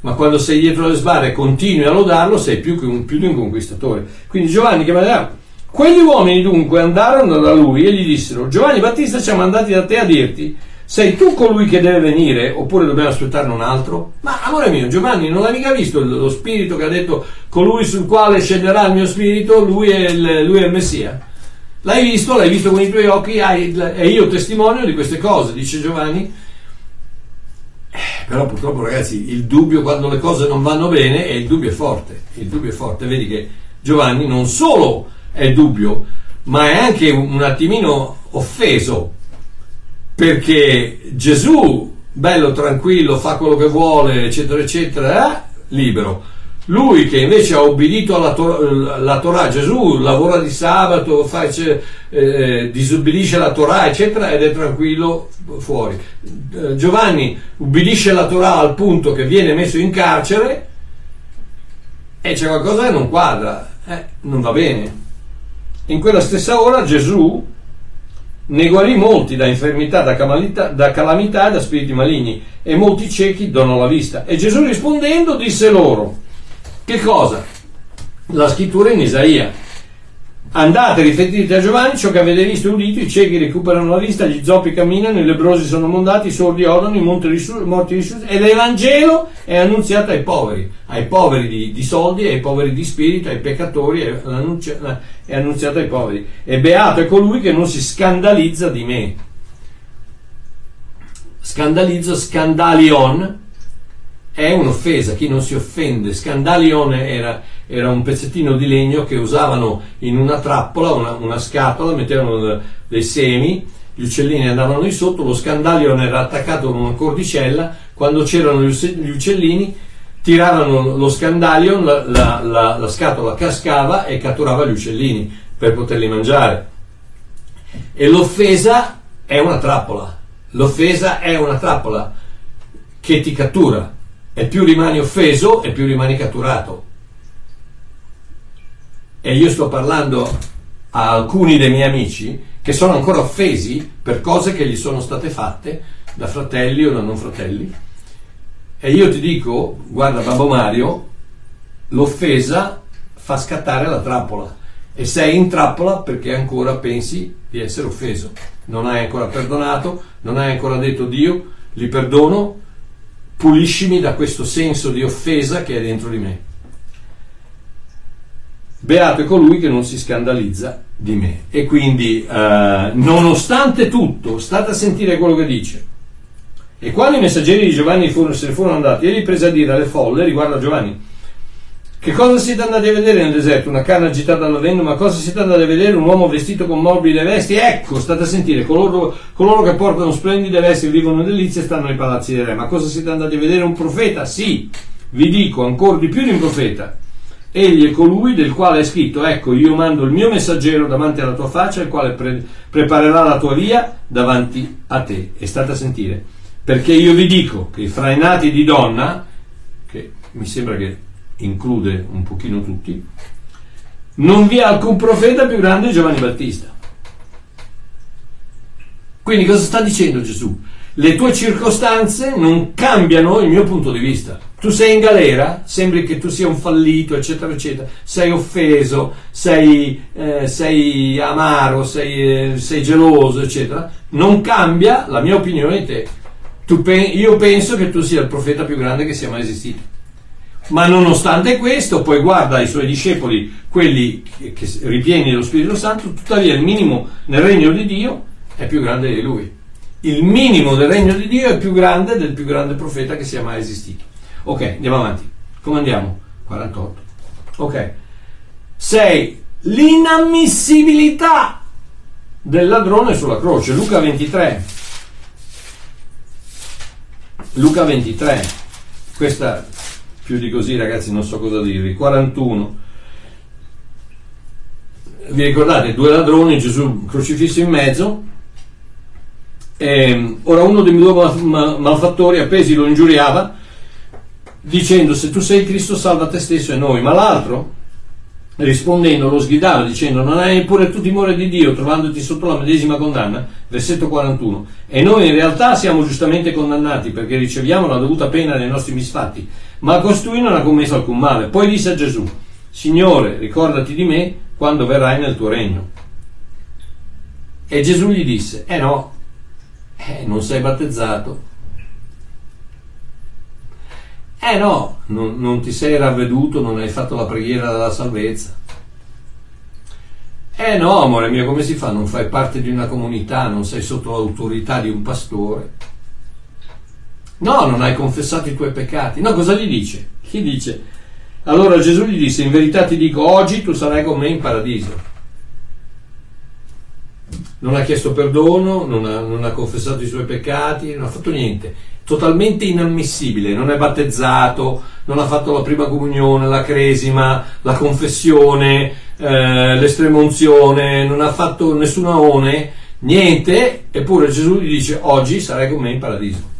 Ma quando sei dietro le sbarre e continui a lodarlo, sei più, di un conquistatore. Quindi Giovanni che va Quegli uomini dunque andarono da lui e gli dissero: Giovanni Battista ci ha mandati da te a dirti: Sei tu colui che deve venire, oppure dobbiamo aspettarne un altro? Ma amore mio, Giovanni, non hai mica visto lo spirito che ha detto colui sul quale scenderà il mio spirito, lui è il, lui è il Messia? L'hai visto, l'hai visto con i tuoi occhi, e io testimonio di queste cose, dice Giovanni. Eh, però purtroppo ragazzi il dubbio quando le cose non vanno bene e il dubbio è forte, il dubbio è forte, vedi che Giovanni non solo è dubbio, ma è anche un attimino offeso perché Gesù, bello, tranquillo, fa quello che vuole, eccetera, eccetera, è libero lui che invece ha obbedito alla, Tor- la Torah, Gesù lavora di sabato, fa, eh, disobbedisce la Torah, eccetera, ed è tranquillo fuori. Eh, Giovanni ubbidisce la Torah al punto che viene messo in carcere e c'è qualcosa che non quadra, eh, non va bene. In quella stessa ora Gesù ne guarì molti da infermità, da calamità, da calamità e da spiriti maligni, e molti ciechi donò la vista. E Gesù rispondendo disse loro, che cosa? La scrittura in Isaia. Andate, riferite a Giovanni ciò che avete visto e udito, i ciechi recuperano la vista, gli zoppi camminano, i lebrosi sono mondati, i sordi odono, i morti risuscitano, e l'Evangelo è annunziato ai poveri, ai poveri di, di, soldi, ai poveri di spirito, ai peccatori, è, è annunziato ai poveri. E beato è colui che non si scandalizza di me. Scandalizzo, scandalion, è un'offesa, chi non si offende. Scandalione era, era, un pezzettino di legno che usavano in una trappola, una, una scatola, mettevano dei semi, gli uccellini andavano di sotto, lo scandalione era attaccato con una cordicella, quando c'erano gli uccellini tiravano lo scandalion, la, la, la, la scatola cascava e catturava gli uccellini per poterli mangiare. E l'offesa è una trappola, l'offesa è una trappola che ti cattura e più rimani offeso e più rimani catturato. E io sto parlando a alcuni dei miei amici che sono ancora offesi per cose che gli sono state fatte da fratelli o da non fratelli. E io ti dico, guarda Babbo Mario, l'offesa fa scattare la trappola e sei in trappola perché ancora pensi di essere offeso. Non hai ancora perdonato, non hai ancora detto Dio, li perdono, puliscimi da questo senso di offesa che è dentro di me. Beato è colui che non si scandalizza di me. E quindi, eh, nonostante tutto, state a sentire quello che dice. E quando i messaggeri di Giovanni furono, se ne furono andati, egli prese a dire alle folle riguardo a Giovanni, che cosa siete andati a vedere nel deserto? Una canna agitata dal vento? Ma cosa siete andati a vedere? Un uomo vestito con morbide vesti? Ecco, state a sentire, coloro, coloro che portano splendide vesti e vivono in delizia stanno nei palazzi dei re. Ma cosa siete andati a vedere? Un profeta? Sì, vi dico ancora di più di un profeta. Egli è colui del quale è scritto, ecco, io mando il mio messaggero davanti alla tua faccia, il quale pre- preparerà la tua via davanti a te. E state a sentire. Perché io vi dico che fra i nati di donna, che mi sembra che include un pochino tutti, non vi è alcun profeta più grande di Giovanni Battista. Quindi cosa sta dicendo Gesù? Le tue circostanze non cambiano il mio punto di vista. Tu sei in galera, sembri che tu sia un fallito, eccetera, eccetera, sei offeso, sei, eh, sei amaro, sei, eh, sei, geloso, eccetera. Non cambia la mia opinione di te. Pe- io penso che tu sia il profeta più grande che sia mai esistito. Ma nonostante questo, poi guarda i suoi discepoli, quelli che, che ripieni dello Spirito Santo, tuttavia il minimo nel regno di Dio è più grande di lui. Il minimo del regno di Dio è più grande del più grande profeta che sia mai esistito. Ok, andiamo avanti. Come andiamo? 48. Ok. 6. L'inammissibilità del ladrone sulla croce. Luca 23. Luca 23, questa più di così ragazzi non so cosa dirvi, 41. Vi ricordate, due ladroni, Gesù crocifisso in mezzo, e, ora uno dei due malfattori appesi lo ingiuriava dicendo se tu sei Cristo salva te stesso e noi, ma l'altro rispondendo lo sgridava dicendo non hai neppure tu timore di Dio trovandoti sotto la medesima condanna versetto 41 e noi in realtà siamo giustamente condannati perché riceviamo la dovuta pena dei nostri misfatti ma costui non ha commesso alcun male poi disse a Gesù Signore ricordati di me quando verrai nel tuo regno e Gesù gli disse eh no eh, non sei battezzato eh no, non, non ti sei ravveduto, non hai fatto la preghiera della salvezza. Eh no, amore mio, come si fa? Non fai parte di una comunità, non sei sotto l'autorità di un pastore. No, non hai confessato i tuoi peccati. No, cosa gli dice? Gli dice, allora Gesù gli disse, in verità ti dico, oggi tu sarai con me in paradiso. Non ha chiesto perdono, non ha, non ha confessato i suoi peccati, non ha fatto niente totalmente inammissibile, non è battezzato, non ha fatto la prima comunione, la cresima, la confessione, eh, l'estremunzione, non ha fatto nessun aone, niente, eppure Gesù gli dice oggi sarai con me in paradiso.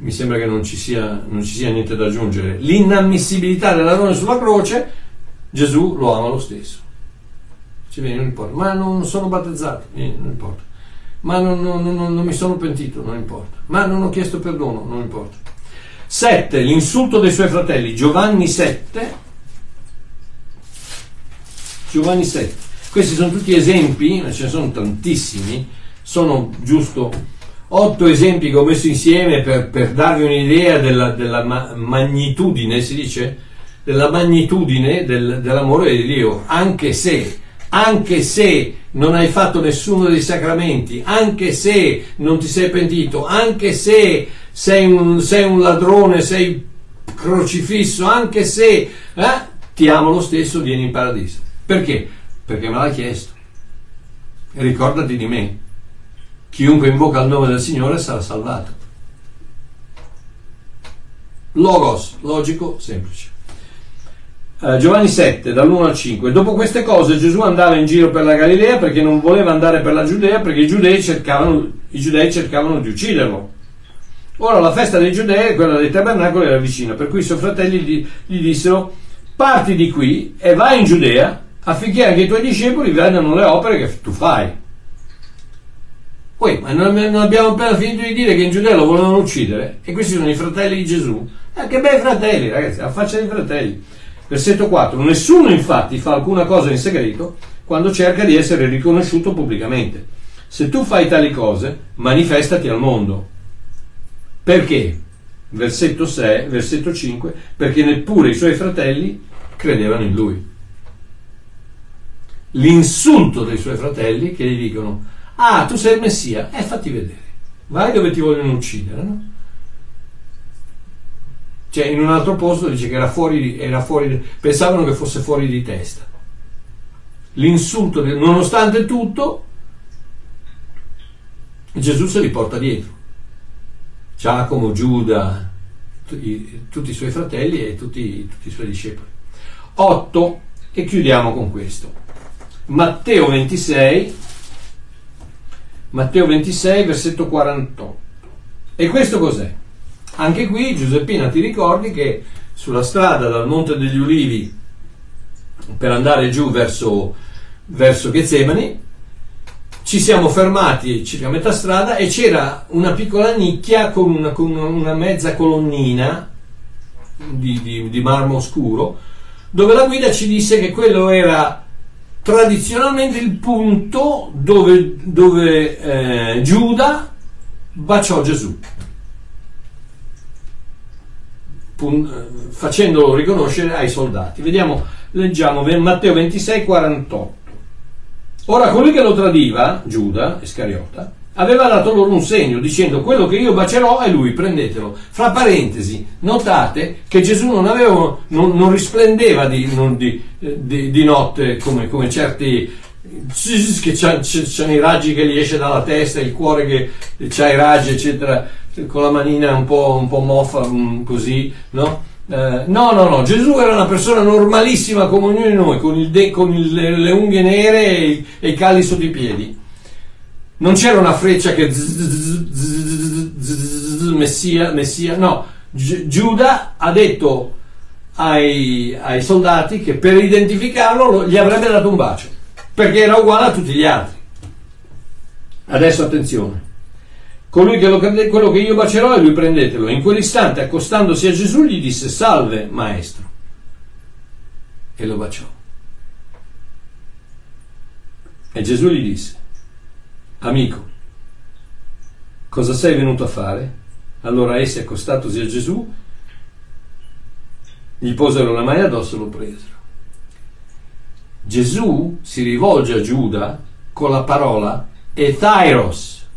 Mi sembra che non ci sia, non ci sia niente da aggiungere. L'inammissibilità dell'adone sulla croce, Gesù lo ama lo stesso. Ci viene, non importa, ma non sono battezzato, non importa ma non, non, non, non mi sono pentito, non importa, ma non ho chiesto perdono, non importa. 7. L'insulto dei suoi fratelli, Giovanni 7. Giovanni 7. Questi sono tutti esempi, ce ne sono tantissimi, sono giusto otto esempi che ho messo insieme per, per darvi un'idea della, della ma- magnitudine, si dice, della magnitudine del, dell'amore di Dio, anche se, anche se non hai fatto nessuno dei sacramenti, anche se non ti sei pentito, anche se sei un, sei un ladrone, sei crocifisso, anche se eh, ti amo lo stesso, vieni in paradiso. Perché? Perché me l'ha chiesto. E ricordati di me. Chiunque invoca il nome del Signore sarà salvato. Logos, logico, semplice. Uh, Giovanni 7, dall'1 al 5. Dopo queste cose Gesù andava in giro per la Galilea perché non voleva andare per la Giudea perché i giudei cercavano, i giudei cercavano di ucciderlo. Ora la festa dei giudei, quella dei tabernacoli, era vicina, per cui i suoi fratelli gli, gli dissero parti di qui e vai in Giudea affinché anche i tuoi discepoli vedano le opere che tu fai. Poi, ma non, abbiamo appena finito di dire che in Giudea lo volevano uccidere e questi sono i fratelli di Gesù. Eh, che bei fratelli, ragazzi, a faccia dei fratelli. Versetto 4. Nessuno infatti fa alcuna cosa in segreto quando cerca di essere riconosciuto pubblicamente. Se tu fai tali cose, manifestati al mondo. Perché? Versetto 6, versetto 5, perché neppure i suoi fratelli credevano in lui. L'insulto dei suoi fratelli che gli dicono, ah, tu sei il Messia, eh, fatti vedere, vai dove ti vogliono uccidere, no? Cioè, in un altro posto dice che era fuori, era fuori pensavano che fosse fuori di testa. L'insulto, nonostante tutto, Gesù se li porta dietro. Giacomo, Giuda, tutti, tutti i suoi fratelli e tutti, tutti i suoi discepoli. 8 e chiudiamo con questo. Matteo 26, Matteo 26, versetto 48. E questo cos'è? Anche qui, Giuseppina, ti ricordi che sulla strada dal Monte degli Ulivi per andare giù verso, verso Getsemani ci siamo fermati circa metà strada e c'era una piccola nicchia con una, con una mezza colonnina di, di, di, marmo scuro dove la guida ci disse che quello era tradizionalmente il punto dove, dove eh, Giuda baciò Gesù facendolo riconoscere ai soldati. Vediamo, leggiamo Matteo 26, 48. Ora colui che lo tradiva, Giuda, Iscariota, aveva dato loro un segno dicendo quello che io bacerò è lui, prendetelo. Fra parentesi, notate che Gesù non, aveva, non, non risplendeva di, non di, di, di notte come, come certi che c'hanno i raggi che gli esce dalla testa, il cuore che ha i raggi, eccetera con la manina un po', un po moffa, così, no? Eh, no, no, no, Gesù era una persona normalissima come ognuno di noi, con, de- con il, le unghie nere e e i calli sotto i piedi. Non c'era una freccia che messia, messia, no. Giuda ha detto ai, ai soldati che per identificarlo gli avrebbe dato un bacio, perché era uguale a tutti gli altri. Adesso attenzione. Colui che lo, quello che io bacerò e lui prendetelo. In quell'istante, accostandosi a Gesù, gli disse: Salve, maestro. E lo baciò. E Gesù gli disse: Amico, cosa sei venuto a fare? Allora essi, accostatosi a Gesù, gli posero la mano addosso e lo presero. Gesù si rivolge a Giuda con la parola Ethairos,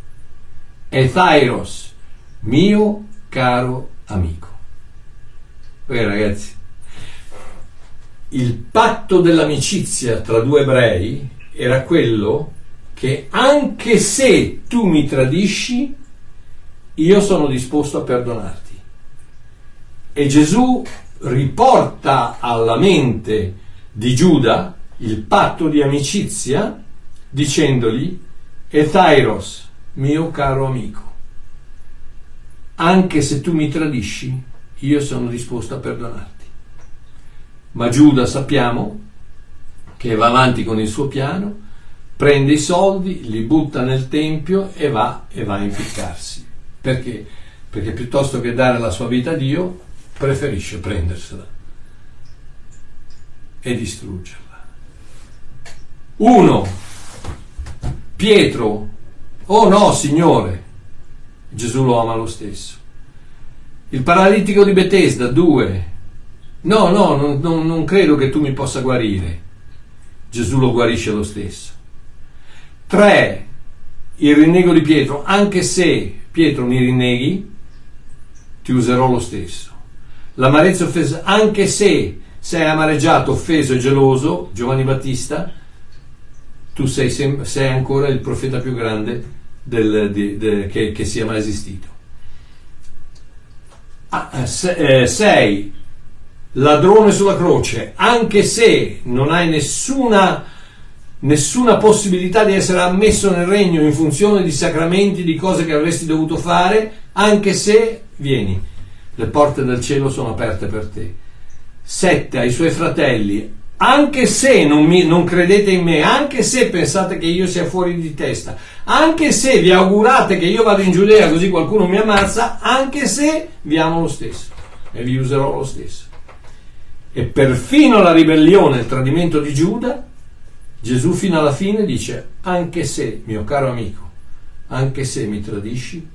Ethairos, mio caro amico. Beh ragazzi, il patto dell'amicizia tra due ebrei era quello che anche se tu mi tradisci, io sono disposto a perdonarti. E Gesù riporta alla mente di Giuda il patto di amicizia dicendogli Ethairos, mio caro amico, anche se tu mi tradisci, io sono disposto a perdonarti. Ma Giuda sappiamo che va avanti con il suo piano, prende i soldi, li butta nel tempio e va, e va a impiccarsi. Perché? Perché piuttosto che dare la sua vita a Dio, preferisce prendersela e distruggerla. Uno, Pietro, oh no, Signore, Gesù lo ama lo stesso. Il paralitico di Betesda, due, no, no, non, non, non credo che tu mi possa guarire. Gesù lo guarisce lo stesso. Tre, il rinnego di Pietro, anche se Pietro mi rinneghi, ti userò lo stesso l'amarezza offesa, anche se sei amareggiato, offeso e geloso, Giovanni Battista, tu sei, sem- sei ancora il profeta più grande del, di, de, che, che, sia mai esistito. Ah, eh, se, eh, sei ladrone sulla croce, anche se non hai nessuna, nessuna possibilità di essere ammesso nel regno in funzione di sacramenti, di cose che avresti dovuto fare, anche se vieni le porte del cielo sono aperte per te. Sette ai suoi fratelli, anche se non, mi, non, credete in me, anche se pensate che io sia fuori di testa, anche se vi augurate che io vado in Giudea così qualcuno mi ammazza, anche se vi amo lo stesso e vi userò lo stesso. E perfino la ribellione il tradimento di Giuda, Gesù fino alla fine dice, anche se, mio caro amico, anche se mi tradisci,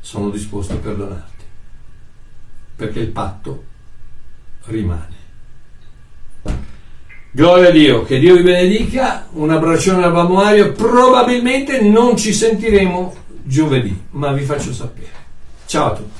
sono disposto a perdonarti perché il patto rimane. Gloria a Dio, che Dio vi benedica, un abbraccione al Mario, probabilmente non ci sentiremo giovedì, ma vi faccio sapere. Ciao a tutti.